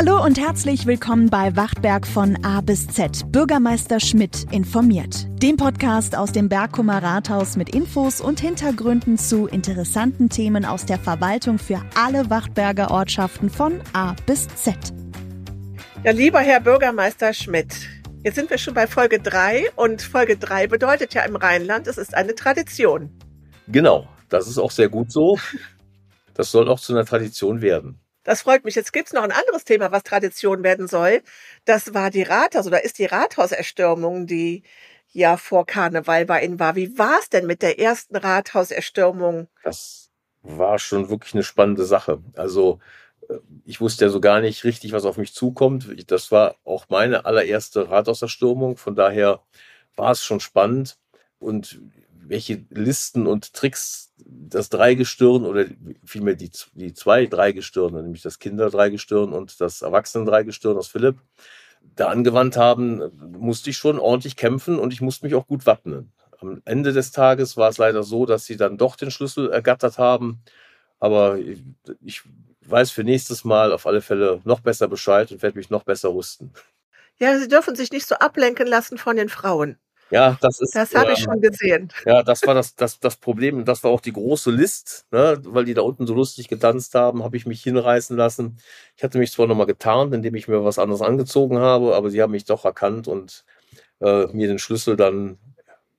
Hallo und herzlich willkommen bei Wachtberg von A bis Z. Bürgermeister Schmidt informiert. Dem Podcast aus dem Bergkummer Rathaus mit Infos und Hintergründen zu interessanten Themen aus der Verwaltung für alle Wachtberger Ortschaften von A bis Z. Ja, lieber Herr Bürgermeister Schmidt, jetzt sind wir schon bei Folge 3 und Folge 3 bedeutet ja im Rheinland, es ist eine Tradition. Genau, das ist auch sehr gut so. Das soll auch zu einer Tradition werden. Das freut mich. Jetzt gibt es noch ein anderes Thema, was Tradition werden soll. Das war die Rathaus oder ist die Rathauserstürmung, die ja vor Karneval bei Ihnen war. Wie war es denn mit der ersten Rathauserstürmung? Das war schon wirklich eine spannende Sache. Also äh, ich wusste ja so gar nicht richtig, was auf mich zukommt. Das war auch meine allererste Rathauserstürmung. Von daher war es schon spannend. Und welche Listen und Tricks das Dreigestirn oder vielmehr die, die zwei Dreigestirne, nämlich das Kinder-Dreigestirn und das Erwachsenen-Dreigestirn aus Philipp, da angewandt haben, musste ich schon ordentlich kämpfen und ich musste mich auch gut wappnen. Am Ende des Tages war es leider so, dass sie dann doch den Schlüssel ergattert haben. Aber ich weiß für nächstes Mal auf alle Fälle noch besser Bescheid und werde mich noch besser rüsten. Ja, Sie dürfen sich nicht so ablenken lassen von den Frauen. Ja, das ist. Das habe ich schon gesehen. Ja, das war das, das, das Problem. Das war auch die große List, ne? weil die da unten so lustig getanzt haben, habe ich mich hinreißen lassen. Ich hatte mich zwar nochmal getarnt, indem ich mir was anderes angezogen habe, aber sie haben mich doch erkannt und äh, mir den Schlüssel dann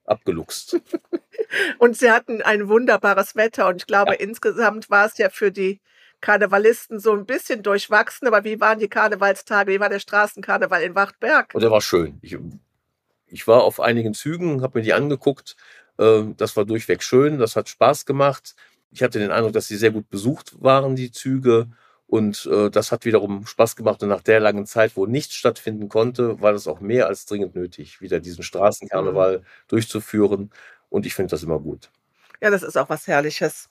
abgeluchst. und sie hatten ein wunderbares Wetter und ich glaube, ja. insgesamt war es ja für die Karnevalisten so ein bisschen durchwachsen. Aber wie waren die Karnevalstage? Wie war der Straßenkarneval in Wachtberg? Und der war schön. Ich ich war auf einigen Zügen, habe mir die angeguckt. Ähm, das war durchweg schön, das hat Spaß gemacht. Ich hatte den Eindruck, dass sie sehr gut besucht waren, die Züge. Und äh, das hat wiederum Spaß gemacht. Und nach der langen Zeit, wo nichts stattfinden konnte, war das auch mehr als dringend nötig, wieder diesen Straßenkarneval mhm. durchzuführen. Und ich finde das immer gut. Ja, das ist auch was Herrliches.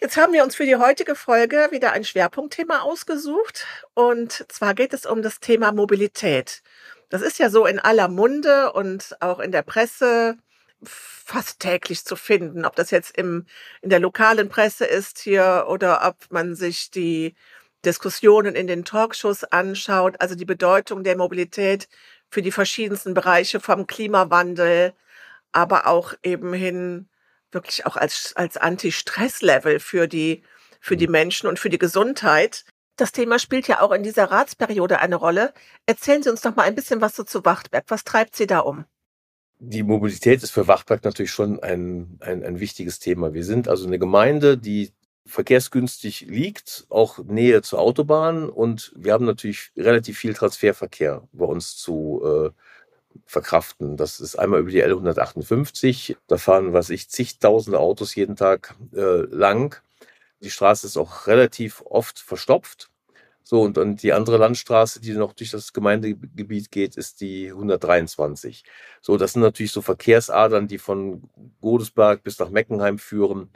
Jetzt haben wir uns für die heutige Folge wieder ein Schwerpunktthema ausgesucht. Und zwar geht es um das Thema Mobilität. Das ist ja so in aller Munde und auch in der Presse fast täglich zu finden, ob das jetzt im, in der lokalen Presse ist hier oder ob man sich die Diskussionen in den Talkshows anschaut, also die Bedeutung der Mobilität für die verschiedensten Bereiche vom Klimawandel, aber auch eben hin wirklich auch als, als Anti-Stress-Level für die, für die mhm. Menschen und für die Gesundheit. Das Thema spielt ja auch in dieser Ratsperiode eine Rolle. Erzählen Sie uns doch mal ein bisschen was zu Wachtberg. Was treibt Sie da um? Die Mobilität ist für Wachtberg natürlich schon ein, ein, ein wichtiges Thema. Wir sind also eine Gemeinde, die verkehrsgünstig liegt, auch Nähe zur Autobahn und wir haben natürlich relativ viel Transferverkehr bei uns zu äh, verkraften. Das ist einmal über die L158, da fahren, was ich, zigtausende Autos jeden Tag äh, lang die Straße ist auch relativ oft verstopft. So, und, und die andere Landstraße, die noch durch das Gemeindegebiet geht, ist die 123. So, das sind natürlich so Verkehrsadern, die von Godesberg bis nach Meckenheim führen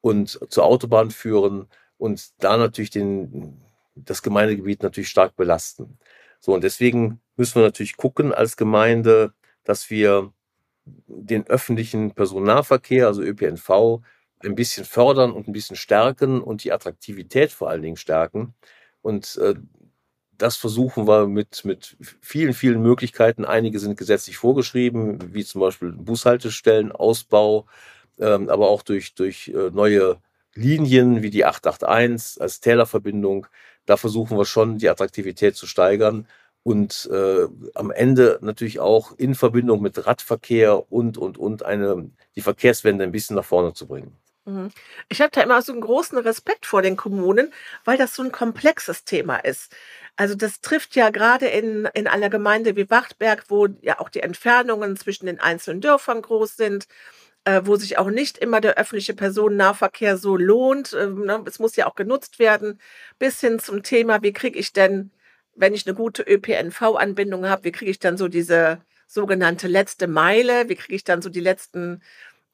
und zur Autobahn führen und da natürlich den, das Gemeindegebiet natürlich stark belasten. So, und deswegen müssen wir natürlich gucken als Gemeinde, dass wir den öffentlichen Personennahverkehr, also ÖPNV, ein bisschen fördern und ein bisschen stärken und die Attraktivität vor allen Dingen stärken. Und äh, das versuchen wir mit, mit vielen, vielen Möglichkeiten. Einige sind gesetzlich vorgeschrieben, wie zum Beispiel Bushaltestellen, Ausbau, ähm, aber auch durch, durch äh, neue Linien wie die 881 als Tälerverbindung. Da versuchen wir schon, die Attraktivität zu steigern und äh, am Ende natürlich auch in Verbindung mit Radverkehr und, und, und eine, die Verkehrswende ein bisschen nach vorne zu bringen. Mhm. Ich habe da immer so einen großen Respekt vor den Kommunen, weil das so ein komplexes Thema ist. Also das trifft ja gerade in, in einer Gemeinde wie Wachtberg, wo ja auch die Entfernungen zwischen den einzelnen Dörfern groß sind, äh, wo sich auch nicht immer der öffentliche Personennahverkehr so lohnt. Äh, ne? Es muss ja auch genutzt werden, bis hin zum Thema, wie kriege ich denn, wenn ich eine gute ÖPNV-Anbindung habe, wie kriege ich dann so diese sogenannte letzte Meile, wie kriege ich dann so die letzten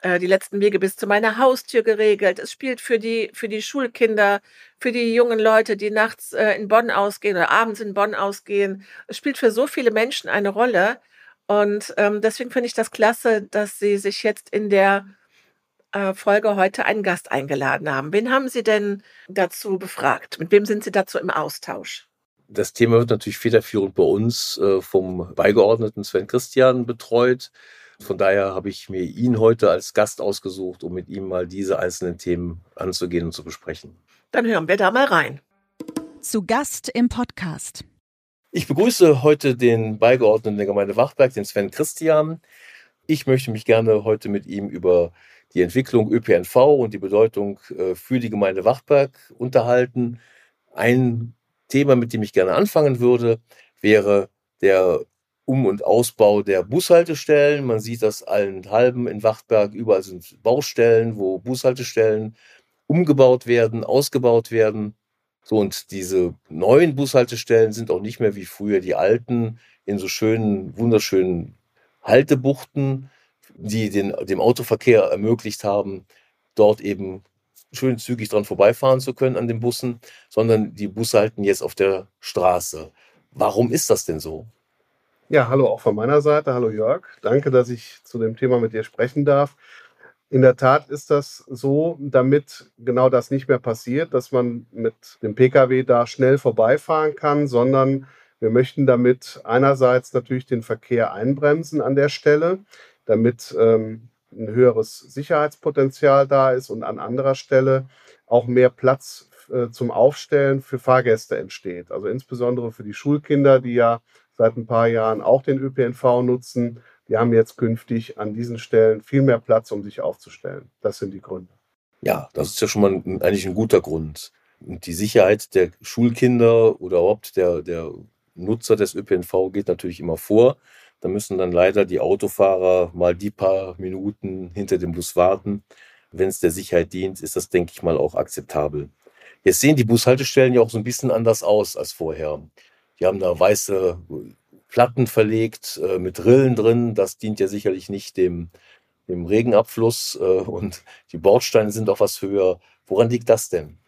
die letzten Wege bis zu meiner Haustür geregelt. Es spielt für die, für die Schulkinder, für die jungen Leute, die nachts äh, in Bonn ausgehen oder abends in Bonn ausgehen. Es spielt für so viele Menschen eine Rolle. Und ähm, deswegen finde ich das klasse, dass Sie sich jetzt in der äh, Folge heute einen Gast eingeladen haben. Wen haben Sie denn dazu befragt? Mit wem sind Sie dazu im Austausch? Das Thema wird natürlich federführend bei uns äh, vom Beigeordneten Sven Christian betreut. Von daher habe ich mir ihn heute als Gast ausgesucht, um mit ihm mal diese einzelnen Themen anzugehen und zu besprechen. Dann hören wir da mal rein. Zu Gast im Podcast. Ich begrüße heute den Beigeordneten der Gemeinde Wachberg, den Sven Christian. Ich möchte mich gerne heute mit ihm über die Entwicklung ÖPNV und die Bedeutung äh, für die Gemeinde Wachberg unterhalten. Ein Thema, mit dem ich gerne anfangen würde, wäre der um- und Ausbau der Bushaltestellen. Man sieht das allen halben in Wachtberg. Überall sind Baustellen, wo Bushaltestellen umgebaut werden, ausgebaut werden. So, und diese neuen Bushaltestellen sind auch nicht mehr wie früher die alten in so schönen, wunderschönen Haltebuchten, die den, dem Autoverkehr ermöglicht haben, dort eben schön zügig dran vorbeifahren zu können an den Bussen, sondern die Busse halten jetzt auf der Straße. Warum ist das denn so? Ja, hallo auch von meiner Seite. Hallo Jörg. Danke, dass ich zu dem Thema mit dir sprechen darf. In der Tat ist das so, damit genau das nicht mehr passiert, dass man mit dem Pkw da schnell vorbeifahren kann, sondern wir möchten damit einerseits natürlich den Verkehr einbremsen an der Stelle, damit ähm, ein höheres Sicherheitspotenzial da ist und an anderer Stelle auch mehr Platz äh, zum Aufstellen für Fahrgäste entsteht. Also insbesondere für die Schulkinder, die ja seit ein paar Jahren auch den ÖPNV nutzen. Die haben jetzt künftig an diesen Stellen viel mehr Platz, um sich aufzustellen. Das sind die Gründe. Ja, das ist ja schon mal ein, eigentlich ein guter Grund. Und die Sicherheit der Schulkinder oder überhaupt der, der Nutzer des ÖPNV geht natürlich immer vor. Da müssen dann leider die Autofahrer mal die paar Minuten hinter dem Bus warten. Wenn es der Sicherheit dient, ist das, denke ich mal, auch akzeptabel. Jetzt sehen die Bushaltestellen ja auch so ein bisschen anders aus als vorher. Die haben da weiße Platten verlegt äh, mit Rillen drin. Das dient ja sicherlich nicht dem, dem Regenabfluss. Äh, und die Bordsteine sind auch was höher. Woran liegt das denn?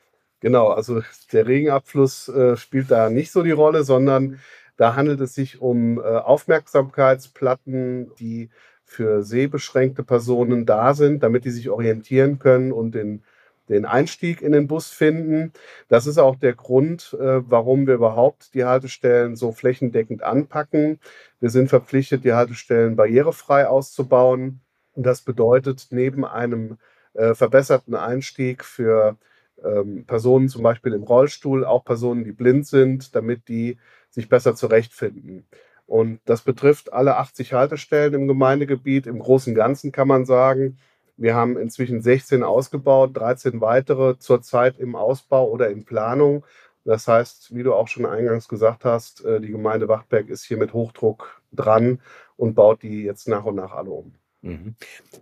Genau, also der Regenabfluss äh, spielt da nicht so die Rolle, sondern da handelt es sich um äh, Aufmerksamkeitsplatten, die für sehbeschränkte Personen da sind, damit die sich orientieren können und den den Einstieg in den Bus finden. Das ist auch der Grund, äh, warum wir überhaupt die Haltestellen so flächendeckend anpacken. Wir sind verpflichtet, die Haltestellen barrierefrei auszubauen. Das bedeutet, neben einem äh, verbesserten Einstieg für ähm, Personen zum Beispiel im Rollstuhl, auch Personen, die blind sind, damit die sich besser zurechtfinden. Und das betrifft alle 80 Haltestellen im Gemeindegebiet. Im Großen und Ganzen kann man sagen, wir haben inzwischen 16 ausgebaut, 13 weitere zurzeit im Ausbau oder in Planung. Das heißt, wie du auch schon eingangs gesagt hast, äh, die Gemeinde Wachtberg ist hier mit Hochdruck dran und baut die jetzt nach und nach alle um. Mhm.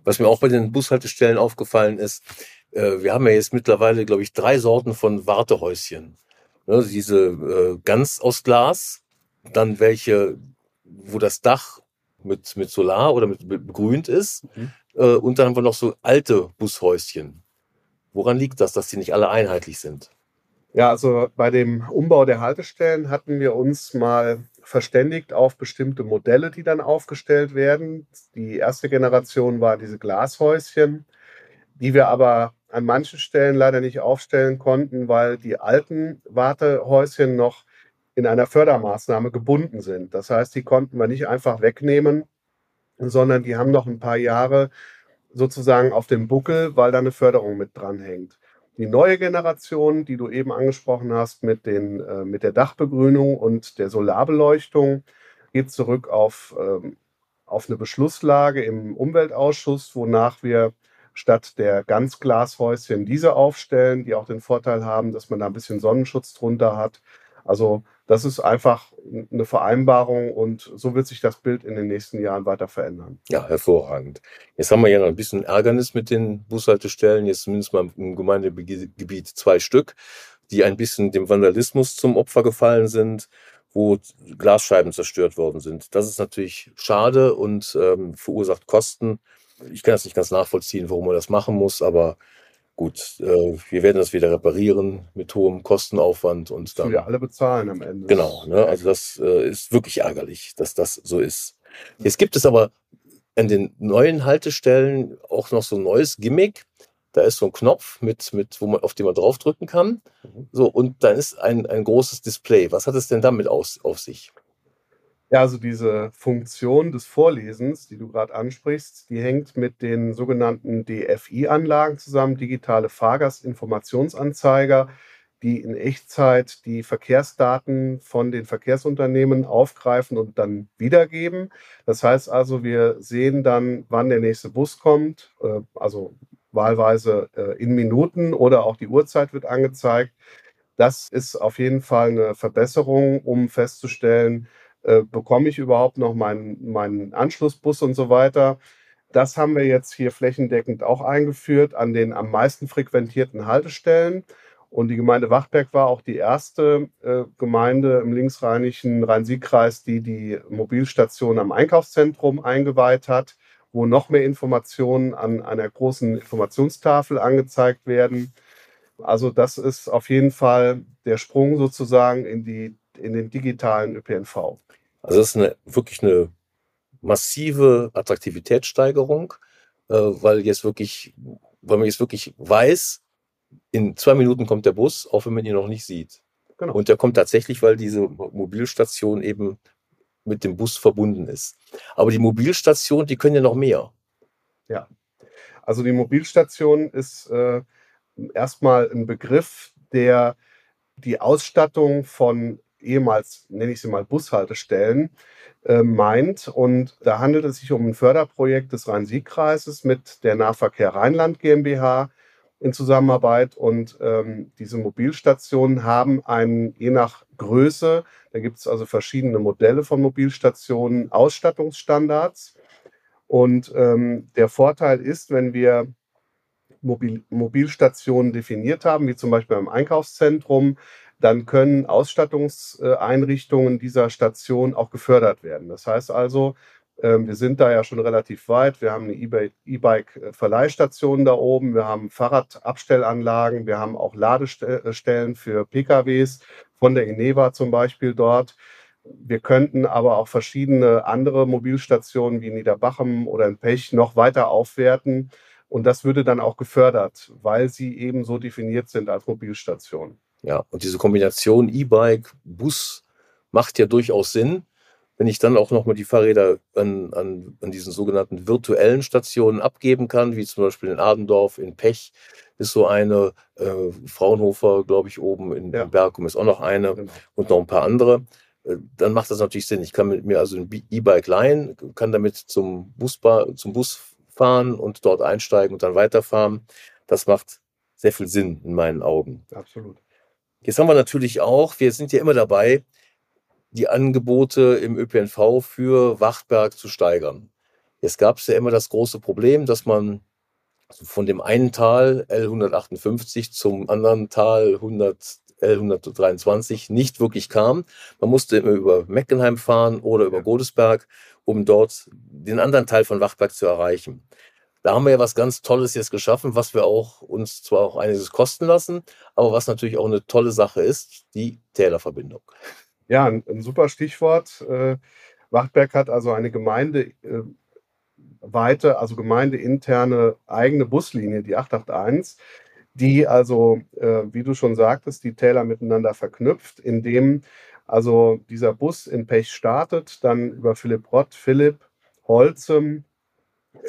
Was mir auch bei den Bushaltestellen aufgefallen ist, äh, wir haben ja jetzt mittlerweile, glaube ich, drei Sorten von Wartehäuschen. Ne, diese äh, ganz aus Glas, dann welche, wo das Dach mit, mit Solar oder mit begrünt ist. Mhm. Äh, und dann haben wir noch so alte Bushäuschen. Woran liegt das, dass die nicht alle einheitlich sind? Ja, also bei dem Umbau der Haltestellen hatten wir uns mal verständigt auf bestimmte Modelle, die dann aufgestellt werden. Die erste Generation war diese Glashäuschen, die wir aber an manchen Stellen leider nicht aufstellen konnten, weil die alten Wartehäuschen noch in einer Fördermaßnahme gebunden sind. Das heißt, die konnten wir nicht einfach wegnehmen, sondern die haben noch ein paar Jahre sozusagen auf dem Buckel, weil da eine Förderung mit dran hängt. Die neue Generation, die du eben angesprochen hast, mit, den, äh, mit der Dachbegrünung und der Solarbeleuchtung, geht zurück auf, ähm, auf eine Beschlusslage im Umweltausschuss, wonach wir statt der Ganzglashäuschen diese aufstellen, die auch den Vorteil haben, dass man da ein bisschen Sonnenschutz drunter hat. Also das ist einfach eine Vereinbarung und so wird sich das Bild in den nächsten Jahren weiter verändern. Ja, hervorragend. Jetzt haben wir ja noch ein bisschen Ärgernis mit den Bushaltestellen, jetzt zumindest mal im Gemeindegebiet zwei Stück, die ein bisschen dem Vandalismus zum Opfer gefallen sind, wo Glasscheiben zerstört worden sind. Das ist natürlich schade und ähm, verursacht Kosten. Ich kann das nicht ganz nachvollziehen, warum man das machen muss, aber gut, äh, wir werden das wieder reparieren mit hohem Kostenaufwand und dann. Wir alle bezahlen am Ende. Genau, ne? also das äh, ist wirklich ärgerlich, dass das so ist. Jetzt gibt es aber an den neuen Haltestellen auch noch so ein neues Gimmick. Da ist so ein Knopf, mit, mit, wo man, auf den man draufdrücken kann. Mhm. So, und dann ist ein, ein großes Display. Was hat es denn damit aus, auf sich? Ja, also diese Funktion des Vorlesens, die du gerade ansprichst, die hängt mit den sogenannten DFI-Anlagen zusammen, digitale Fahrgastinformationsanzeiger, die in Echtzeit die Verkehrsdaten von den Verkehrsunternehmen aufgreifen und dann wiedergeben. Das heißt also, wir sehen dann, wann der nächste Bus kommt, äh, also wahlweise äh, in Minuten oder auch die Uhrzeit wird angezeigt. Das ist auf jeden Fall eine Verbesserung, um festzustellen, äh, bekomme ich überhaupt noch meinen, meinen Anschlussbus und so weiter. Das haben wir jetzt hier flächendeckend auch eingeführt an den am meisten frequentierten Haltestellen. Und die Gemeinde Wachberg war auch die erste äh, Gemeinde im linksrheinischen Rhein-Sieg-Kreis, die die Mobilstation am Einkaufszentrum eingeweiht hat, wo noch mehr Informationen an einer großen Informationstafel angezeigt werden. Also das ist auf jeden Fall der Sprung sozusagen in die in den digitalen ÖPNV. Also das ist eine, wirklich eine massive Attraktivitätssteigerung, äh, weil jetzt wirklich, weil man jetzt wirklich weiß, in zwei Minuten kommt der Bus, auch wenn man ihn noch nicht sieht. Genau. Und der kommt tatsächlich, weil diese Mobilstation eben mit dem Bus verbunden ist. Aber die Mobilstation, die können ja noch mehr. Ja, also die Mobilstation ist äh, erstmal ein Begriff, der die Ausstattung von ehemals, nenne ich sie mal, Bushaltestellen äh, meint. Und da handelt es sich um ein Förderprojekt des Rhein-Sieg-Kreises mit der Nahverkehr Rheinland GmbH in Zusammenarbeit. Und ähm, diese Mobilstationen haben einen, je nach Größe, da gibt es also verschiedene Modelle von Mobilstationen, Ausstattungsstandards. Und ähm, der Vorteil ist, wenn wir Mobil Mobilstationen definiert haben, wie zum Beispiel im Einkaufszentrum, dann können Ausstattungseinrichtungen dieser Station auch gefördert werden. Das heißt also, ähm, wir sind da ja schon relativ weit. Wir haben eine E-Bike-Verleihstation da oben. Wir haben Fahrradabstellanlagen. Wir haben auch Ladestellen für PKWs von der Ineva zum Beispiel dort. Wir könnten aber auch verschiedene andere Mobilstationen wie in Niederbachem oder in Pech noch weiter aufwerten. Und das würde dann auch gefördert, weil sie eben so definiert sind als Mobilstation. Ja, und diese Kombination E-Bike, Bus macht ja durchaus Sinn. Wenn ich dann auch nochmal die Fahrräder an, an, an diesen sogenannten virtuellen Stationen abgeben kann, wie zum Beispiel in Adendorf, in Pech ist so eine, äh, Fraunhofer, glaube ich, oben in, ja. in Bergum ist auch noch eine genau. und noch ein paar andere, äh, dann macht das natürlich Sinn. Ich kann mit mir also ein E-Bike leihen, kann damit zum, Busbar, zum Bus fahren und dort einsteigen und dann weiterfahren. Das macht sehr viel Sinn in meinen Augen. Absolut. Jetzt haben wir natürlich auch, wir sind ja immer dabei, die Angebote im ÖPNV für Wachtberg zu steigern. Jetzt gab es ja immer das große Problem, dass man von dem einen Tal L158 zum anderen Tal 100, L123 nicht wirklich kam. Man musste immer über Meckenheim fahren oder über Godesberg, um dort den anderen Teil von Wachtberg zu erreichen. Da haben wir ja was ganz Tolles jetzt geschaffen, was wir auch uns zwar auch einiges kosten lassen, aber was natürlich auch eine tolle Sache ist, die Tälerverbindung. Ja, ein, ein super Stichwort. Äh, Wachtberg hat also eine Gemeinde äh, weite, also gemeindeinterne eigene Buslinie, die 881, die also, äh, wie du schon sagtest, die Täler miteinander verknüpft, indem also dieser Bus in Pech startet, dann über Philipp Rott, Philipp, Holzem,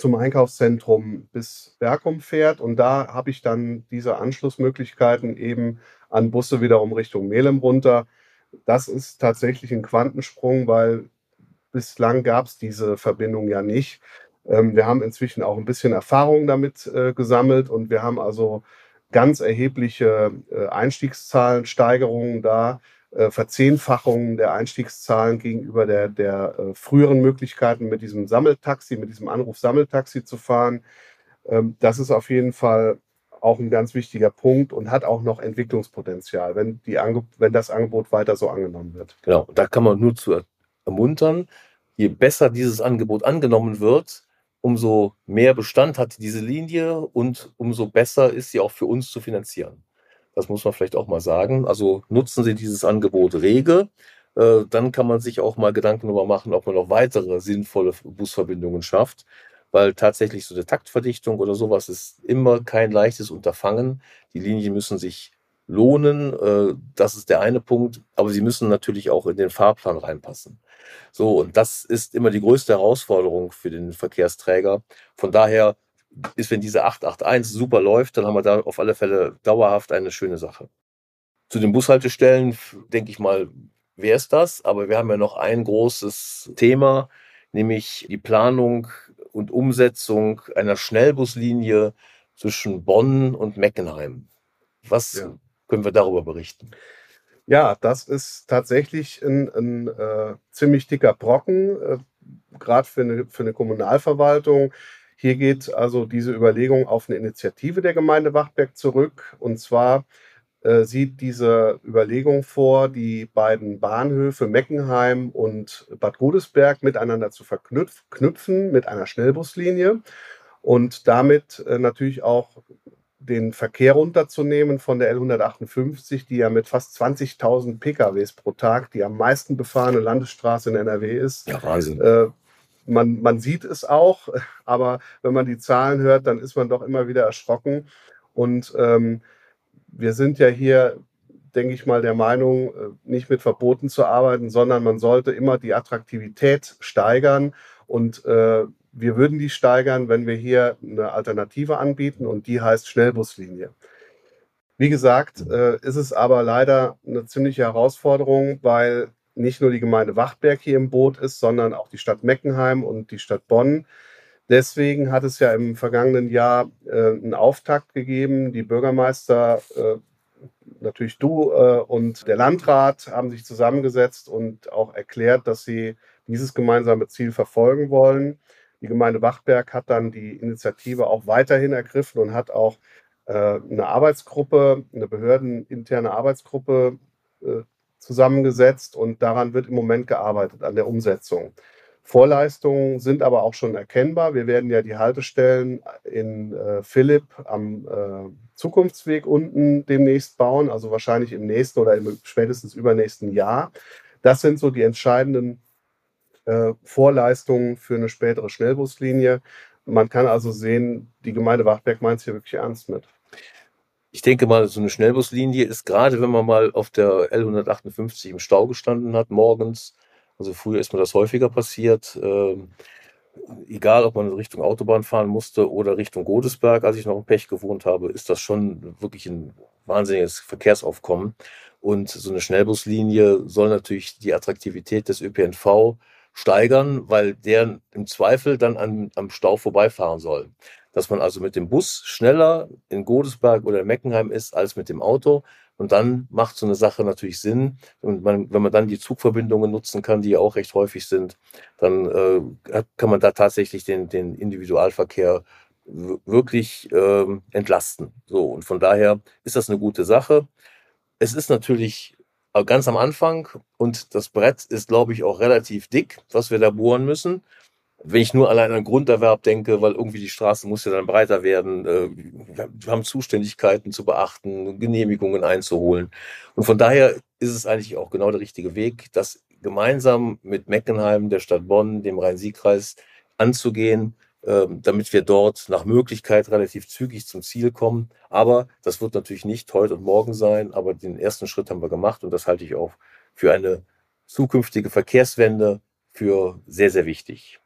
zum Einkaufszentrum bis Berkum fährt. Und da habe ich dann diese Anschlussmöglichkeiten eben an Busse wiederum Richtung Melem runter. Das ist tatsächlich ein Quantensprung, weil bislang gab es diese Verbindung ja nicht. Ähm, wir haben inzwischen auch ein bisschen Erfahrung damit äh, gesammelt und wir haben also ganz erhebliche äh, Einstiegszahlen, Steigerungen da. Äh, Verzehnfachung der Einstiegszahlen gegenüber der, der äh, früheren Möglichkeiten, mit diesem Sammeltaxi, mit diesem Anruf-Sammeltaxi zu fahren. Ähm, das ist auf jeden Fall auch ein ganz wichtiger Punkt und hat auch noch Entwicklungspotenzial, wenn, die Ange wenn das Angebot weiter so angenommen wird. Genau, da kann man nur zu ermuntern, je besser dieses Angebot angenommen wird, umso mehr Bestand hat diese Linie und umso besser ist sie auch für uns zu finanzieren. Das muss man vielleicht auch mal sagen. Also nutzen Sie dieses Angebot rege. Äh, dann kann man sich auch mal Gedanken darüber machen, ob man noch weitere sinnvolle Busverbindungen schafft. weil tatsächlich so eine Taktverdichtung oder sowas ist immer kein leichtes Unterfangen. Die Linien müssen sich lohnen, äh, das ist der eine Punkt, aber sie müssen natürlich auch in den Fahrplan reinpassen. So, und das ist immer die größte Herausforderung für den Verkehrsträger. Von daher ist, wenn diese 881 super läuft, dann haben wir da auf alle Fälle dauerhaft eine schöne Sache. Zu den Bushaltestellen, denke ich mal, wäre es das, aber wir haben ja noch ein großes Thema, nämlich die Planung und Umsetzung einer Schnellbuslinie zwischen Bonn und Meckenheim. Was ja. können wir darüber berichten? Ja, das ist tatsächlich ein, ein äh, ziemlich dicker Brocken, äh, gerade für eine, für eine Kommunalverwaltung. Hier geht also diese Überlegung auf eine Initiative der Gemeinde Wachtberg zurück. Und zwar äh, sieht diese Überlegung vor, die beiden Bahnhöfe Meckenheim und Bad Godesberg miteinander zu verknüpfen mit einer Schnellbuslinie und damit äh, natürlich auch den Verkehr runterzunehmen von der L158, die ja mit fast 20.000 PKWs pro Tag die am meisten befahrene Landesstraße in NRW ist. Ja, Wahnsinn. Äh, man, man sieht es auch, aber wenn man die Zahlen hört, dann ist man doch immer wieder erschrocken. Und ähm, wir sind ja hier, denke ich mal, der Meinung, äh, nicht mit Verboten zu arbeiten, sondern man sollte immer die Attraktivität steigern. Und äh, wir würden die steigern, wenn wir hier eine Alternative anbieten und die heißt Schnellbuslinie. Wie gesagt, äh, ist es aber leider eine ziemliche Herausforderung, weil nicht nur die Gemeinde Wachtberg hier im Boot ist, sondern auch die Stadt Meckenheim und die Stadt Bonn Deswegen hat es ja im vergangenen Jahr äh, einen Auftakt gegeben. Die Bürgermeister, äh, natürlich du äh, und der Landrat haben sich zusammengesetzt und auch erklärt, dass sie dieses gemeinsame Ziel verfolgen wollen. Die Gemeinde Wachberg hat dann die Initiative auch weiterhin ergriffen und hat auch äh, eine Arbeitsgruppe, eine behördeninterne Arbeitsgruppe äh, zusammengesetzt und daran wird im Moment gearbeitet, an der Umsetzung. Vorleistungen sind aber auch schon erkennbar. Wir werden ja die Haltestellen in äh, Philipp am äh, Zukunftsweg unten demnächst bauen, also wahrscheinlich im nächsten oder im spätestens übernächsten Jahr. Das sind so die entscheidenden äh, Vorleistungen für eine spätere Schnellbuslinie. Man kann also sehen, die Gemeinde Wachberg meint es hier wirklich ernst mit. Ich denke mal, so eine Schnellbuslinie ist gerade, wenn man mal auf der L158 im Stau gestanden hat, morgens, also früher ist mir das häufiger passiert. Ähm, egal, ob man Richtung Autobahn fahren musste oder Richtung Godesberg, als ich noch im Pech gewohnt habe, ist das schon wirklich ein wahnsinniges Verkehrsaufkommen. Und so eine Schnellbuslinie soll natürlich die Attraktivität des ÖPNV steigern, weil der im Zweifel dann an, am Stau vorbeifahren soll. Dass man also mit dem Bus schneller in Godesberg oder Meckenheim ist als mit dem Auto, und dann macht so eine Sache natürlich Sinn. Und man, wenn man dann die Zugverbindungen nutzen kann, die ja auch recht häufig sind, dann äh, kann man da tatsächlich den, den Individualverkehr wirklich äh, entlasten. So, und von daher ist das eine gute Sache. Es ist natürlich ganz am Anfang und das Brett ist, glaube ich, auch relativ dick, was wir da bohren müssen wenn ich nur allein an Grunderwerb denke, weil irgendwie die Straße muss ja dann breiter werden, äh, wir haben Zuständigkeiten zu beachten, Genehmigungen einzuholen. Und von daher ist es eigentlich auch genau der richtige Weg, das gemeinsam mit Meckenheim, der Stadt Bonn, dem Rhein-Sieg-Kreis anzugehen, damit wir dort nach Möglichkeit relativ zügig zum Ziel kommen. Aber das wird natürlich nicht heute und morgen sein, aber den ersten Schritt haben wir gemacht und das halte ich auch für eine zukünftige Verkehrswende für sehr, sehr wichtig.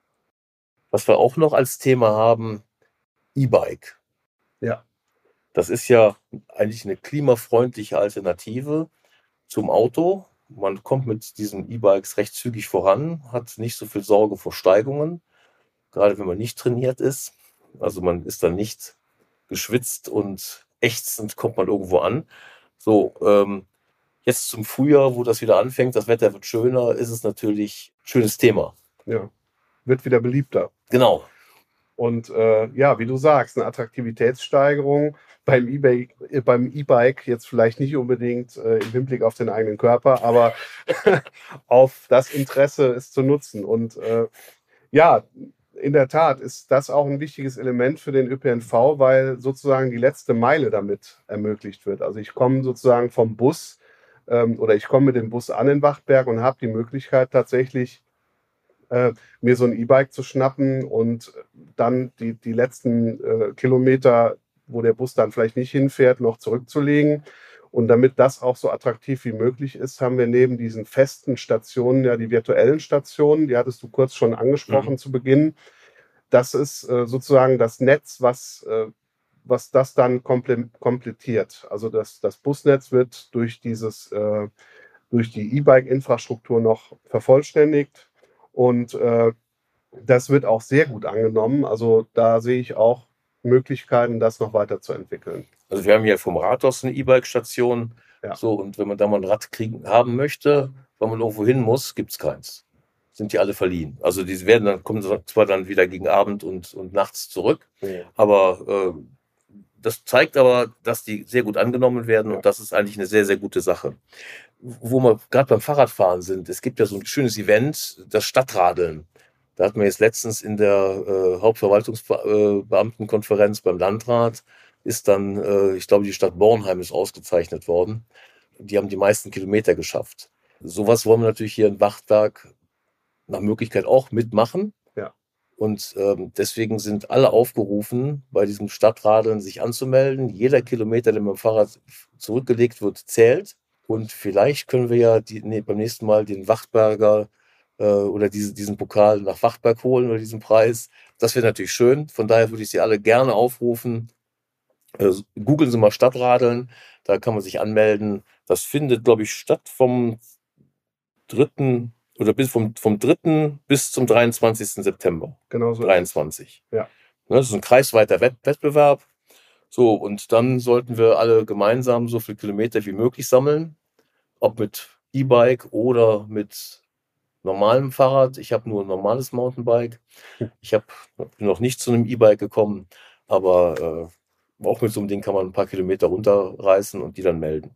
Was wir auch noch als Thema haben, E-Bike. Ja. Das ist ja eigentlich eine klimafreundliche Alternative zum Auto. Man kommt mit diesen E-Bikes recht zügig voran, hat nicht so viel Sorge vor Steigungen, gerade wenn man nicht trainiert ist. Also man ist dann nicht geschwitzt und ächzend kommt man irgendwo an. So, ähm, jetzt zum Frühjahr, wo das wieder anfängt, das Wetter wird schöner, ist es natürlich ein schönes Thema. Ja, wird wieder beliebter. Genau. Und äh, ja, wie du sagst, eine Attraktivitätssteigerung beim E-Bike, äh, beim E-Bike jetzt vielleicht nicht unbedingt äh, im Hinblick auf den eigenen Körper, aber auf das Interesse es zu nutzen. Und äh, ja, in der Tat ist das auch ein wichtiges Element für den ÖPNV, weil sozusagen die letzte Meile damit ermöglicht wird. Also ich komme sozusagen vom Bus ähm, oder ich komme mit dem Bus an in Wachtberg und habe die Möglichkeit tatsächlich äh, mir so ein E-Bike zu schnappen und dann die, die letzten äh, Kilometer, wo der Bus dann vielleicht nicht hinfährt, noch zurückzulegen. Und damit das auch so attraktiv wie möglich ist, haben wir neben diesen festen Stationen ja die virtuellen Stationen, die hattest du kurz schon angesprochen mhm. zu Beginn. Das ist äh, sozusagen das Netz, was, äh, was das dann komplettiert. Also das, das Busnetz wird durch dieses äh, durch die E-Bike-Infrastruktur noch vervollständigt. Und äh, das wird auch sehr gut angenommen. Also da sehe ich auch Möglichkeiten, das noch weiterzuentwickeln. Also wir haben hier vom Rathaus eine E-Bike-Station. Ja. So, und wenn man da mal ein Rad kriegen haben möchte, weil man irgendwo hin muss, gibt es keins. Sind die alle verliehen. Also die werden dann, kommen zwar dann wieder gegen Abend und, und nachts zurück, ja. aber äh, das zeigt aber, dass die sehr gut angenommen werden ja. und das ist eigentlich eine sehr, sehr gute Sache. Wo wir gerade beim Fahrradfahren sind, es gibt ja so ein schönes Event, das Stadtradeln. Da hatten wir jetzt letztens in der äh, Hauptverwaltungsbeamtenkonferenz beim Landrat, ist dann, äh, ich glaube, die Stadt Bornheim ist ausgezeichnet worden. Die haben die meisten Kilometer geschafft. Sowas wollen wir natürlich hier in Wachtberg nach Möglichkeit auch mitmachen. Und ähm, deswegen sind alle aufgerufen, bei diesem Stadtradeln sich anzumelden. Jeder Kilometer, der mit dem Fahrrad zurückgelegt wird, zählt. Und vielleicht können wir ja die, nee, beim nächsten Mal den Wachtberger äh, oder diese, diesen Pokal nach Wachtberg holen oder diesen Preis. Das wäre natürlich schön. Von daher würde ich Sie alle gerne aufrufen. Äh, googeln Sie mal Stadtradeln. Da kann man sich anmelden. Das findet, glaube ich, statt vom 3 oder bis vom, vom 3. bis zum 23. September. Genau so. 23. Ja. Ne, das ist ein kreisweiter Wettbewerb. So, und dann sollten wir alle gemeinsam so viele Kilometer wie möglich sammeln. Ob mit E-Bike oder mit normalem Fahrrad. Ich habe nur ein normales Mountainbike. Ich hab, bin noch nicht zu einem E-Bike gekommen, aber äh, auch mit so einem Ding kann man ein paar Kilometer runterreißen und die dann melden.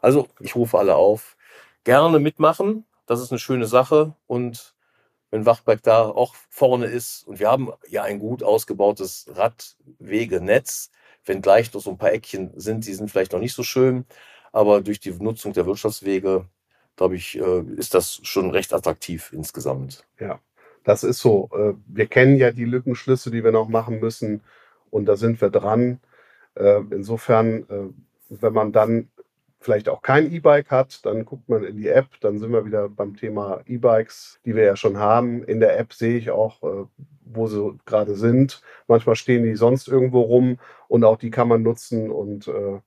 Also ich rufe alle auf, gerne mitmachen. Das ist eine schöne Sache. Und wenn Wachberg da auch vorne ist, und wir haben ja ein gut ausgebautes Radwegenetz, wenn gleich noch so ein paar Eckchen sind, die sind vielleicht noch nicht so schön, aber durch die Nutzung der Wirtschaftswege, glaube ich, äh, ist das schon recht attraktiv insgesamt. Ja, das ist so. Äh, wir kennen ja die Lückenschlüsse, die wir noch machen müssen, und da sind wir dran. Äh, insofern, wenn man dann vielleicht auch kein E-Bike hat, dann guckt man in die App, dann sind wir wieder beim Thema E-Bikes, die wir ja schon haben. In der App sehe ich auch, äh, wo sie gerade sind. Manchmal stehen die sonst irgendwo rum und auch die kann man nutzen und äh,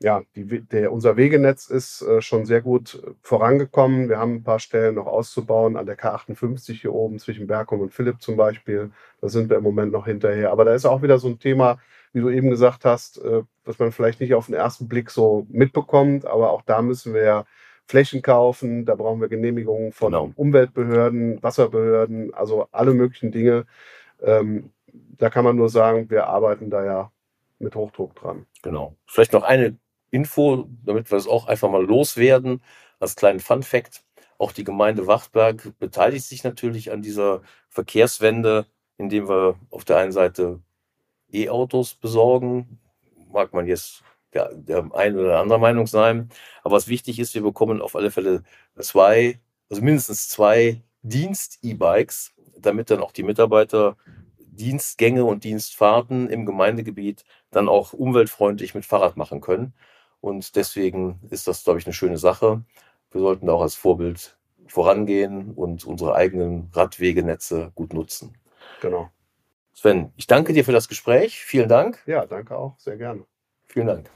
ja, die, der, unser Wegenetz ist äh, schon sehr gut vorangekommen. Wir haben ein paar Stellen noch auszubauen an der K58 hier oben zwischen Bergum und Philipp zum Beispiel. Da sind wir im Moment noch hinterher. Aber da ist auch wieder so ein Thema, wie du eben gesagt hast, äh, was man vielleicht nicht auf den ersten Blick so mitbekommt. Aber auch da müssen wir ja Flächen kaufen. Da brauchen wir Genehmigungen von genau. Umweltbehörden, Wasserbehörden, also alle möglichen Dinge. Ähm, da kann man nur sagen, wir arbeiten da ja mit Hochdruck dran. Genau. Vielleicht noch eine Info, damit wir es auch einfach mal loswerden, als kleinen Fun Fact. Auch die Gemeinde Wachtberg beteiligt sich natürlich an dieser Verkehrswende, indem wir auf der einen Seite E-Autos besorgen. Mag man jetzt der, der ein oder andere Meinung sein. Aber was wichtig ist, wir bekommen auf alle Fälle zwei, also mindestens zwei Dienst-E-Bikes, damit dann auch die Mitarbeiter Dienstgänge und Dienstfahrten im Gemeindegebiet dann auch umweltfreundlich mit Fahrrad machen können. Und deswegen ist das, glaube ich, eine schöne Sache. Wir sollten da auch als Vorbild vorangehen und unsere eigenen Radwegenetze gut nutzen. Genau. Sven, ich danke dir für das Gespräch. Vielen Dank. Ja, danke auch. Sehr gerne. Vielen Dank.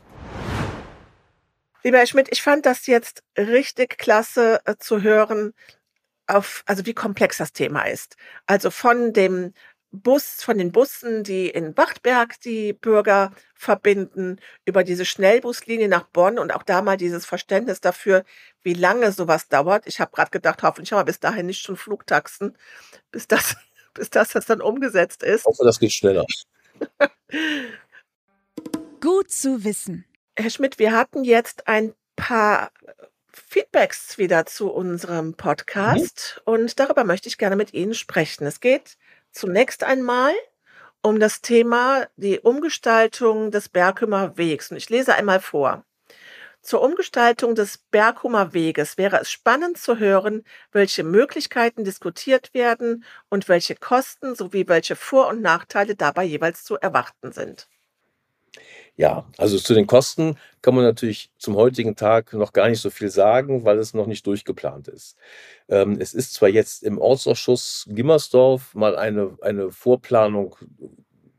Lieber Herr Schmidt, ich fand das jetzt richtig klasse äh, zu hören, auf, also wie komplex das Thema ist. Also von dem Bus, von den Bussen, die in Wachtberg die Bürger verbinden, über diese Schnellbuslinie nach Bonn und auch da mal dieses Verständnis dafür, wie lange sowas dauert. Ich habe gerade gedacht, hoffentlich haben wir bis dahin nicht schon Flugtaxen, bis das bis das, das dann umgesetzt ist. Ich hoffe, das geht schneller. Gut zu wissen. Herr Schmidt, wir hatten jetzt ein paar Feedbacks wieder zu unserem Podcast mhm. und darüber möchte ich gerne mit Ihnen sprechen. Es geht zunächst einmal um das Thema die Umgestaltung des Bergümer Wegs und ich lese einmal vor. Zur Umgestaltung des Berghumer Weges wäre es spannend zu hören, welche Möglichkeiten diskutiert werden und welche Kosten sowie welche Vor- und Nachteile dabei jeweils zu erwarten sind. Ja, also zu den Kosten kann man natürlich zum heutigen Tag noch gar nicht so viel sagen, weil es noch nicht durchgeplant ist. Ähm, es ist zwar jetzt im Ortsausschuss Gimmersdorf mal eine, eine Vorplanung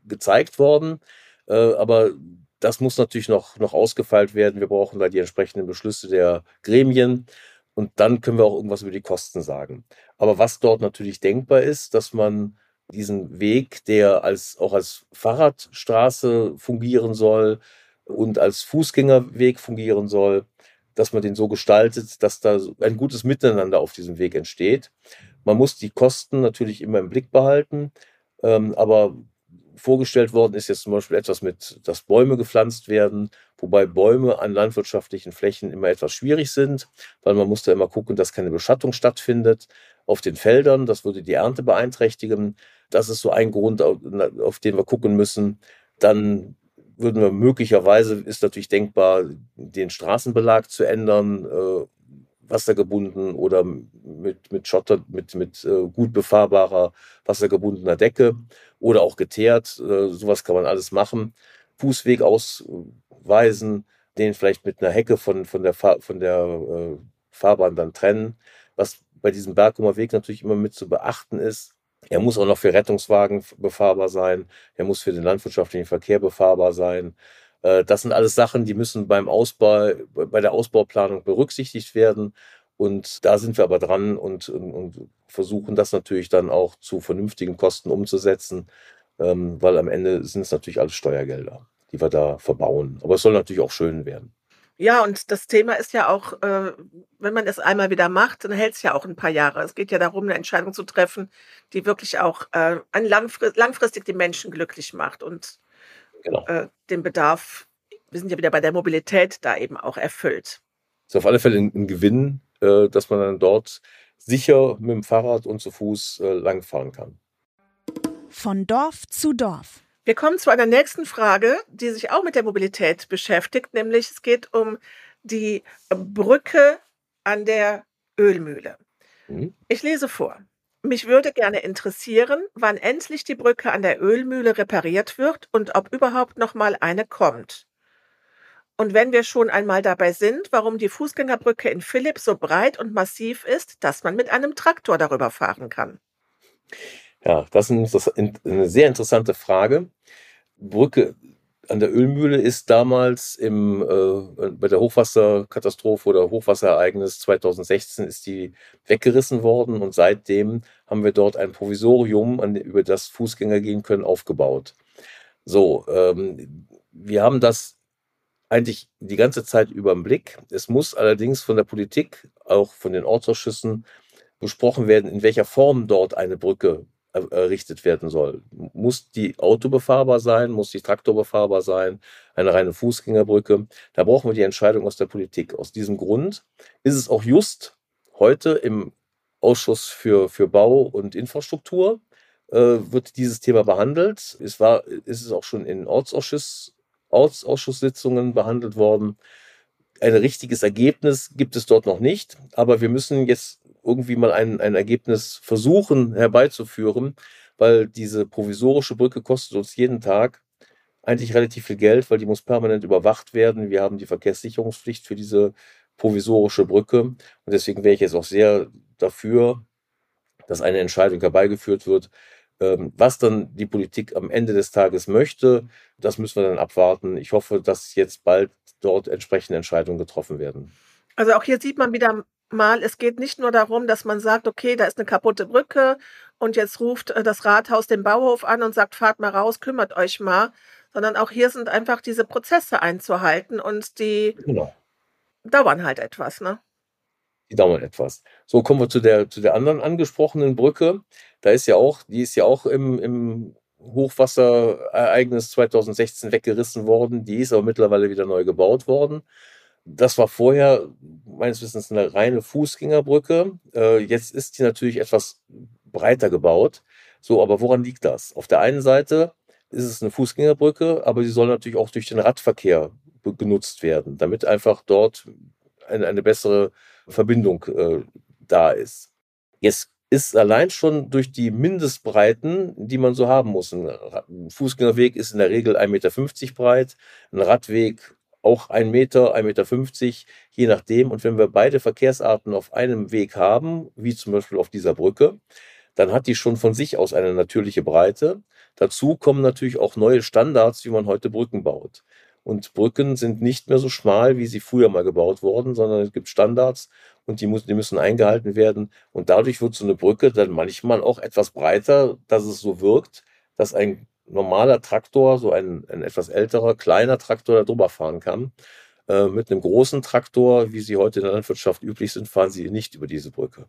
gezeigt worden, äh, aber das muss natürlich noch, noch ausgefeilt werden. Wir brauchen da die entsprechenden Beschlüsse der Gremien. Und dann können wir auch irgendwas über die Kosten sagen. Aber was dort natürlich denkbar ist, dass man diesen Weg, der als, auch als Fahrradstraße fungieren soll und als Fußgängerweg fungieren soll, dass man den so gestaltet, dass da ein gutes Miteinander auf diesem Weg entsteht. Man muss die Kosten natürlich immer im Blick behalten, ähm, aber vorgestellt worden ist jetzt zum Beispiel etwas mit, dass Bäume gepflanzt werden, wobei Bäume an landwirtschaftlichen Flächen immer etwas schwierig sind, weil man muss da immer gucken, dass keine Beschattung stattfindet auf den Feldern. Das würde die Ernte beeinträchtigen. Das ist so ein Grund, auf den wir gucken müssen. Dann würden wir möglicherweise, ist natürlich denkbar, den Straßenbelag zu ändern, äh, wassergebunden oder mit, mit Schotter, mit, mit äh, gut befahrbarer, wassergebundener Decke oder auch geteert. Äh, sowas kann man alles machen. Fußweg ausweisen, den vielleicht mit einer Hecke von, von der, Fahr von der äh, Fahrbahn dann trennen. Was bei diesem Bergumer Weg natürlich immer mit zu beachten ist, er muss auch noch für Rettungswagen befahrbar sein. Er muss für den landwirtschaftlichen Verkehr befahrbar sein. Äh, das sind alles Sachen, die müssen beim Ausbau, bei der Ausbauplanung berücksichtigt werden. Und da sind wir aber dran und, und versuchen das natürlich dann auch zu vernünftigen Kosten umzusetzen, ähm, weil am Ende sind es natürlich alles Steuergelder, die wir da verbauen. Aber es soll natürlich auch schön werden. Ja, und das Thema ist ja auch, äh, wenn man es einmal wieder macht, dann hält es ja auch ein paar Jahre. Es geht ja darum, eine Entscheidung zu treffen, die wirklich auch äh, langfrist langfristig die Menschen glücklich macht und genau. äh, den Bedarf, wir sind ja wieder bei der Mobilität, da eben auch erfüllt. Ist auf alle Fälle ein, ein Gewinn, äh, dass man dann dort sicher mit dem Fahrrad und zu Fuß äh, langfahren kann. Von Dorf zu Dorf. Wir kommen zu einer nächsten Frage, die sich auch mit der Mobilität beschäftigt, nämlich es geht um die Brücke an der Ölmühle. Mhm. Ich lese vor. Mich würde gerne interessieren, wann endlich die Brücke an der Ölmühle repariert wird und ob überhaupt noch mal eine kommt. Und wenn wir schon einmal dabei sind, warum die Fußgängerbrücke in Philipp so breit und massiv ist, dass man mit einem Traktor darüber fahren kann. Ja, das ist eine sehr interessante Frage. Brücke an der Ölmühle ist damals im, äh, bei der Hochwasserkatastrophe oder Hochwasserereignis 2016 ist die weggerissen worden und seitdem haben wir dort ein Provisorium, an, über das Fußgänger gehen können, aufgebaut. So, ähm, wir haben das eigentlich die ganze Zeit über im Blick. Es muss allerdings von der Politik, auch von den Ortsausschüssen besprochen werden, in welcher Form dort eine Brücke errichtet werden soll. Muss die Auto befahrbar sein? Muss die Traktor befahrbar sein? Eine reine Fußgängerbrücke? Da brauchen wir die Entscheidung aus der Politik. Aus diesem Grund ist es auch just heute im Ausschuss für, für Bau und Infrastruktur äh, wird dieses Thema behandelt. Es war, ist es auch schon in Ortsausschuss, Ortsausschusssitzungen behandelt worden. Ein richtiges Ergebnis gibt es dort noch nicht, aber wir müssen jetzt irgendwie mal ein, ein Ergebnis versuchen herbeizuführen, weil diese provisorische Brücke kostet uns jeden Tag eigentlich relativ viel Geld, weil die muss permanent überwacht werden. Wir haben die Verkehrssicherungspflicht für diese provisorische Brücke und deswegen wäre ich jetzt auch sehr dafür, dass eine Entscheidung herbeigeführt wird. Ähm, was dann die Politik am Ende des Tages möchte, das müssen wir dann abwarten. Ich hoffe, dass jetzt bald dort entsprechende Entscheidungen getroffen werden. Also auch hier sieht man wieder mal, es geht nicht nur darum, dass man sagt, okay, da ist eine kaputte Brücke und jetzt ruft äh, das Rathaus den Bauhof an und sagt, fahrt mal raus, kümmert euch mal, sondern auch hier sind einfach diese Prozesse einzuhalten und die genau. dauern halt etwas, ne? Die dauern etwas. So kommen wir zu der, zu der anderen angesprochenen Brücke. Da ist ja auch, die ist ja auch im, im Hochwasserereignis 2016 weggerissen worden. Die ist aber mittlerweile wieder neu gebaut worden. Das war vorher meines Wissens eine reine Fußgängerbrücke. Äh, jetzt ist die natürlich etwas breiter gebaut. So, aber woran liegt das? Auf der einen Seite ist es eine Fußgängerbrücke, aber sie soll natürlich auch durch den Radverkehr genutzt werden, damit einfach dort eine, eine bessere Verbindung äh, da ist. Jetzt ist allein schon durch die Mindestbreiten, die man so haben muss. Ein Fußgängerweg ist in der Regel 1,50 Meter breit, ein Radweg auch 1 Meter, 1,50 Meter, je nachdem. Und wenn wir beide Verkehrsarten auf einem Weg haben, wie zum Beispiel auf dieser Brücke, dann hat die schon von sich aus eine natürliche Breite. Dazu kommen natürlich auch neue Standards, wie man heute Brücken baut. Und Brücken sind nicht mehr so schmal, wie sie früher mal gebaut wurden, sondern es gibt Standards und die, muss, die müssen eingehalten werden. Und dadurch wird so eine Brücke dann manchmal auch etwas breiter, dass es so wirkt, dass ein normaler Traktor, so ein, ein etwas älterer, kleiner Traktor da drüber fahren kann. Äh, mit einem großen Traktor, wie sie heute in der Landwirtschaft üblich sind, fahren sie nicht über diese Brücke.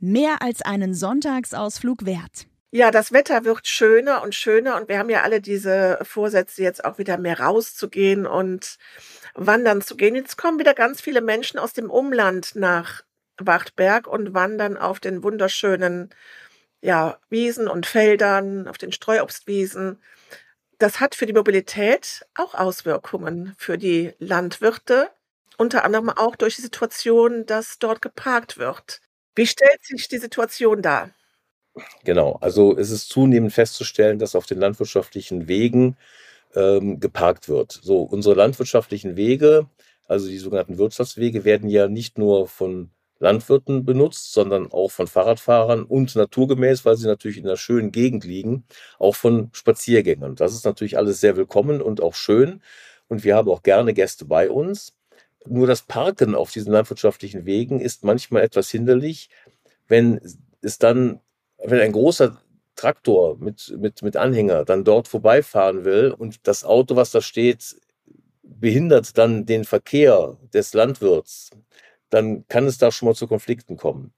Mehr als einen Sonntagsausflug wert. Ja, das Wetter wird schöner und schöner und wir haben ja alle diese Vorsätze, jetzt auch wieder mehr rauszugehen und wandern zu gehen. Jetzt kommen wieder ganz viele Menschen aus dem Umland nach Wachtberg und wandern auf den wunderschönen ja, Wiesen und Feldern, auf den Streuobstwiesen. Das hat für die Mobilität auch Auswirkungen für die Landwirte, unter anderem auch durch die Situation, dass dort geparkt wird. Wie stellt sich die Situation dar? Genau, also es ist zunehmend festzustellen, dass auf den landwirtschaftlichen Wegen ähm, geparkt wird. So, unsere landwirtschaftlichen Wege, also die sogenannten Wirtschaftswege, werden ja nicht nur von Landwirten benutzt, sondern auch von Fahrradfahrern und naturgemäß, weil sie natürlich in einer schönen Gegend liegen, auch von Spaziergängern. Das ist natürlich alles sehr willkommen und auch schön. Und wir haben auch gerne Gäste bei uns. Nur das Parken auf diesen landwirtschaftlichen Wegen ist manchmal etwas hinderlich, wenn es dann wenn ein großer Traktor mit, mit, mit Anhänger dann dort vorbeifahren will und das Auto, was da steht, behindert dann den Verkehr des Landwirts, dann kann es da schon mal zu Konflikten kommen.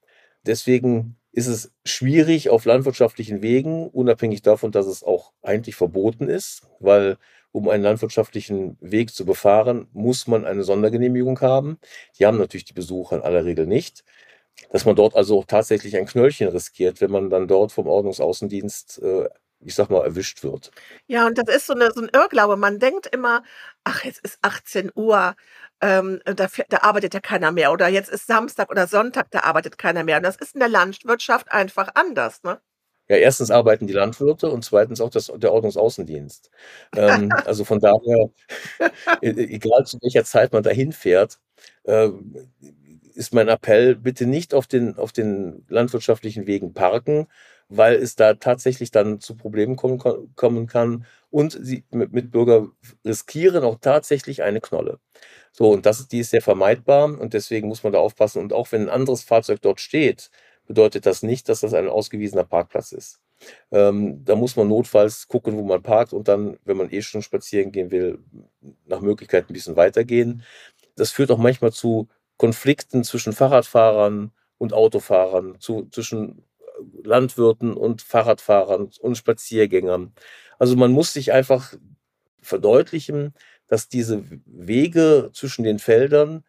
Deswegen ist es schwierig auf landwirtschaftlichen Wegen, unabhängig davon, dass es auch eigentlich verboten ist, weil um einen landwirtschaftlichen Weg zu befahren, muss man eine Sondergenehmigung haben. Die haben natürlich die Besucher in aller Regel nicht dass man dort also auch tatsächlich ein Knöllchen riskiert, wenn man dann dort vom Ordnungsaußendienst, äh, ich sag mal, erwischt wird. Ja, und das ist so, eine, so ein Irrglaube. Man denkt immer, ach, jetzt ist 18 Uhr, ähm, da, da arbeitet ja keiner mehr. Oder jetzt ist Samstag oder Sonntag, da arbeitet keiner mehr. Und das ist in der Landwirtschaft einfach anders, ne? Ja, erstens arbeiten die Landwirte und zweitens auch das, der Ordnungsaußendienst. Ähm, also von daher, e, e, egal zu welcher Zeit man dahin fährt, äh, ist mein Appell, bitte nicht auf den, auf den landwirtschaftlichen Wegen parken, weil es da tatsächlich dann zu Problemen kommen, kommen kann und sie mit, Mitbürger riskieren auch tatsächlich eine Knolle. So, und das, die ist sehr vermeidbar und deswegen muss man da aufpassen. Und auch wenn ein anderes Fahrzeug dort steht, bedeutet das nicht, dass das ein ausgewiesener Parkplatz ist. Ähm, da muss man notfalls gucken, wo man parkt und dann, wenn man eh schon spazieren gehen will, nach Möglichkeit ein bisschen weitergehen. Das führt auch manchmal zu Konflikten zwischen Fahrradfahrern und Autofahrern, zu, zwischen Landwirten und Fahrradfahrern und Spaziergängern. Also man muss sich einfach verdeutlichen, dass diese Wege zwischen den Feldern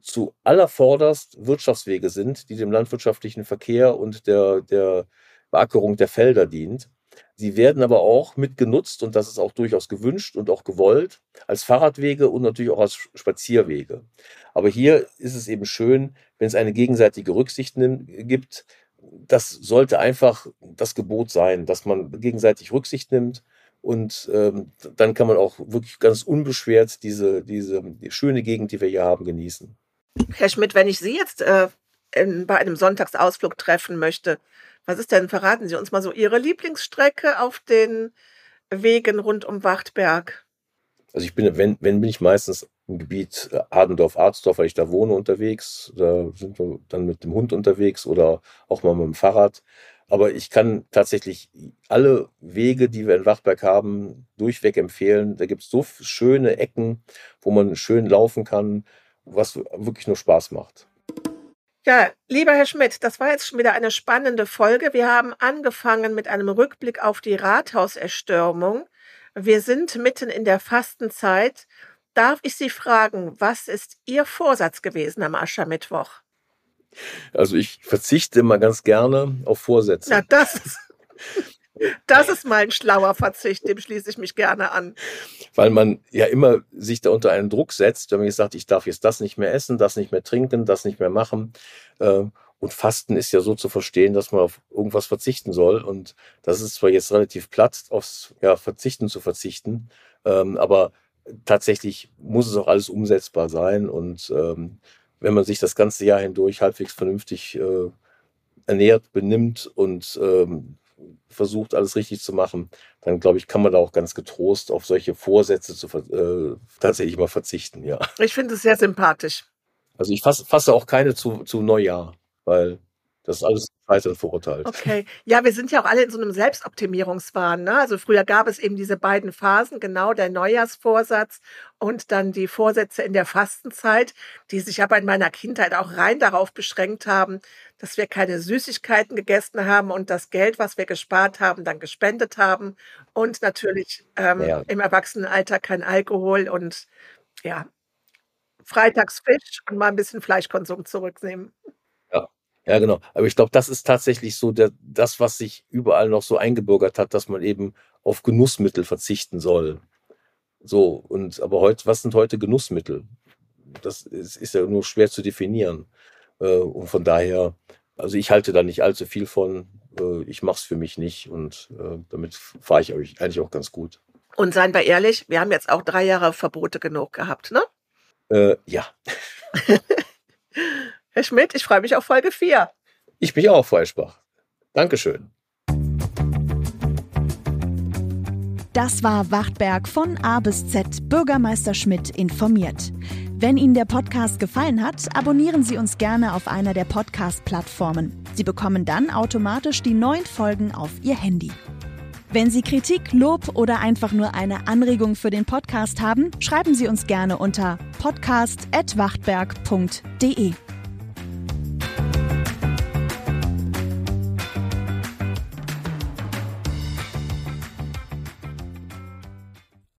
zu allervorderst Wirtschaftswege sind, die dem landwirtschaftlichen Verkehr und der, der Beackerung der Felder dient. Sie werden aber auch mitgenutzt und das ist auch durchaus gewünscht und auch gewollt als Fahrradwege und natürlich auch als Spazierwege. Aber hier ist es eben schön, wenn es eine gegenseitige Rücksicht gibt. Das sollte einfach das Gebot sein, dass man gegenseitig Rücksicht nimmt und ähm, dann kann man auch wirklich ganz unbeschwert diese, diese die schöne Gegend, die wir hier haben, genießen. Herr Schmidt, wenn ich Sie jetzt äh, in, bei einem Sonntagsausflug treffen möchte, was ist denn, verraten Sie uns mal so Ihre Lieblingsstrecke auf den Wegen rund um Wachtberg? Also ich bin, wenn, wenn bin ich meistens im Gebiet äh, Adendorf, Arzdorf, weil ich da wohne unterwegs. Da sind wir dann mit dem Hund unterwegs oder auch mal mit dem Fahrrad. Aber ich kann tatsächlich alle Wege, die wir in Wachberg haben, durchweg empfehlen. Da gibt es so schöne Ecken, wo man schön laufen kann, was wirklich nur Spaß macht. Ja, lieber Herr Schmidt, das war jetzt schon wieder eine spannende Folge. Wir haben angefangen mit einem Rückblick auf die Rathauserstürmung. Wir sind mitten in der Fastenzeit. Darf ich Sie fragen, was ist Ihr Vorsatz gewesen am Aschermittwoch? Also ich verzichte immer ganz gerne auf Vorsätze. Na, das. Das ist mal ein schlauer Verzicht, dem schließe ich mich gerne an. Weil man ja immer sich da unter einen Druck setzt, wenn man sagt, ich darf jetzt das nicht mehr essen, das nicht mehr trinken, das nicht mehr machen. Äh, und Fasten ist ja so zu verstehen, dass man auf irgendwas verzichten soll. Und das ist zwar jetzt relativ platt, aufs ja, Verzichten zu verzichten, ähm, aber tatsächlich muss es auch alles umsetzbar sein. Und ähm, wenn man sich das ganze Jahr hindurch halbwegs vernünftig äh, ernährt, benimmt und ähm, versucht, alles richtig zu machen, dann glaube ich, kann man da auch ganz getrost auf solche Vorsätze zu, äh, tatsächlich mal verzichten, ja. Ich finde es sehr sympathisch. Also ich fasse, fasse auch keine zu, zu Neujahr, weil das ist alles Scheitern verurteilt. Okay. Ja, wir sind ja auch alle in so einem Selbstoptimierungswahn. Ne? Also früher gab es eben diese beiden Phasen, genau der Neujahrsvorsatz und dann die Vorsätze in der Fastenzeit, die sich aber in meiner Kindheit auch rein darauf beschränkt haben, dass wir keine Süßigkeiten gegessen haben und das Geld, was wir gespart haben, dann gespendet haben und natürlich ähm, ja. im Erwachsenenalter kein Alkohol und ja, freitags Fisch und mal ein bisschen Fleischkonsum zurücknehmen. Ja, genau. Aber ich glaube, das ist tatsächlich so der, das, was sich überall noch so eingebürgert hat, dass man eben auf Genussmittel verzichten soll. So, und aber heute, was sind heute Genussmittel? Das ist, ist ja nur schwer zu definieren. Äh, und von daher, also ich halte da nicht allzu viel von. Äh, ich mache es für mich nicht und äh, damit fahre ich eigentlich auch ganz gut. Und seien wir ehrlich, wir haben jetzt auch drei Jahre Verbote genug gehabt, ne? Äh, ja. Herr Schmidt, ich freue mich auf Folge 4. Ich mich auch, Frau Eschbach. Dankeschön. Das war Wachtberg von A bis Z Bürgermeister Schmidt informiert. Wenn Ihnen der Podcast gefallen hat, abonnieren Sie uns gerne auf einer der Podcast-Plattformen. Sie bekommen dann automatisch die neuen Folgen auf Ihr Handy. Wenn Sie Kritik, Lob oder einfach nur eine Anregung für den Podcast haben, schreiben Sie uns gerne unter podcast.wachtberg.de.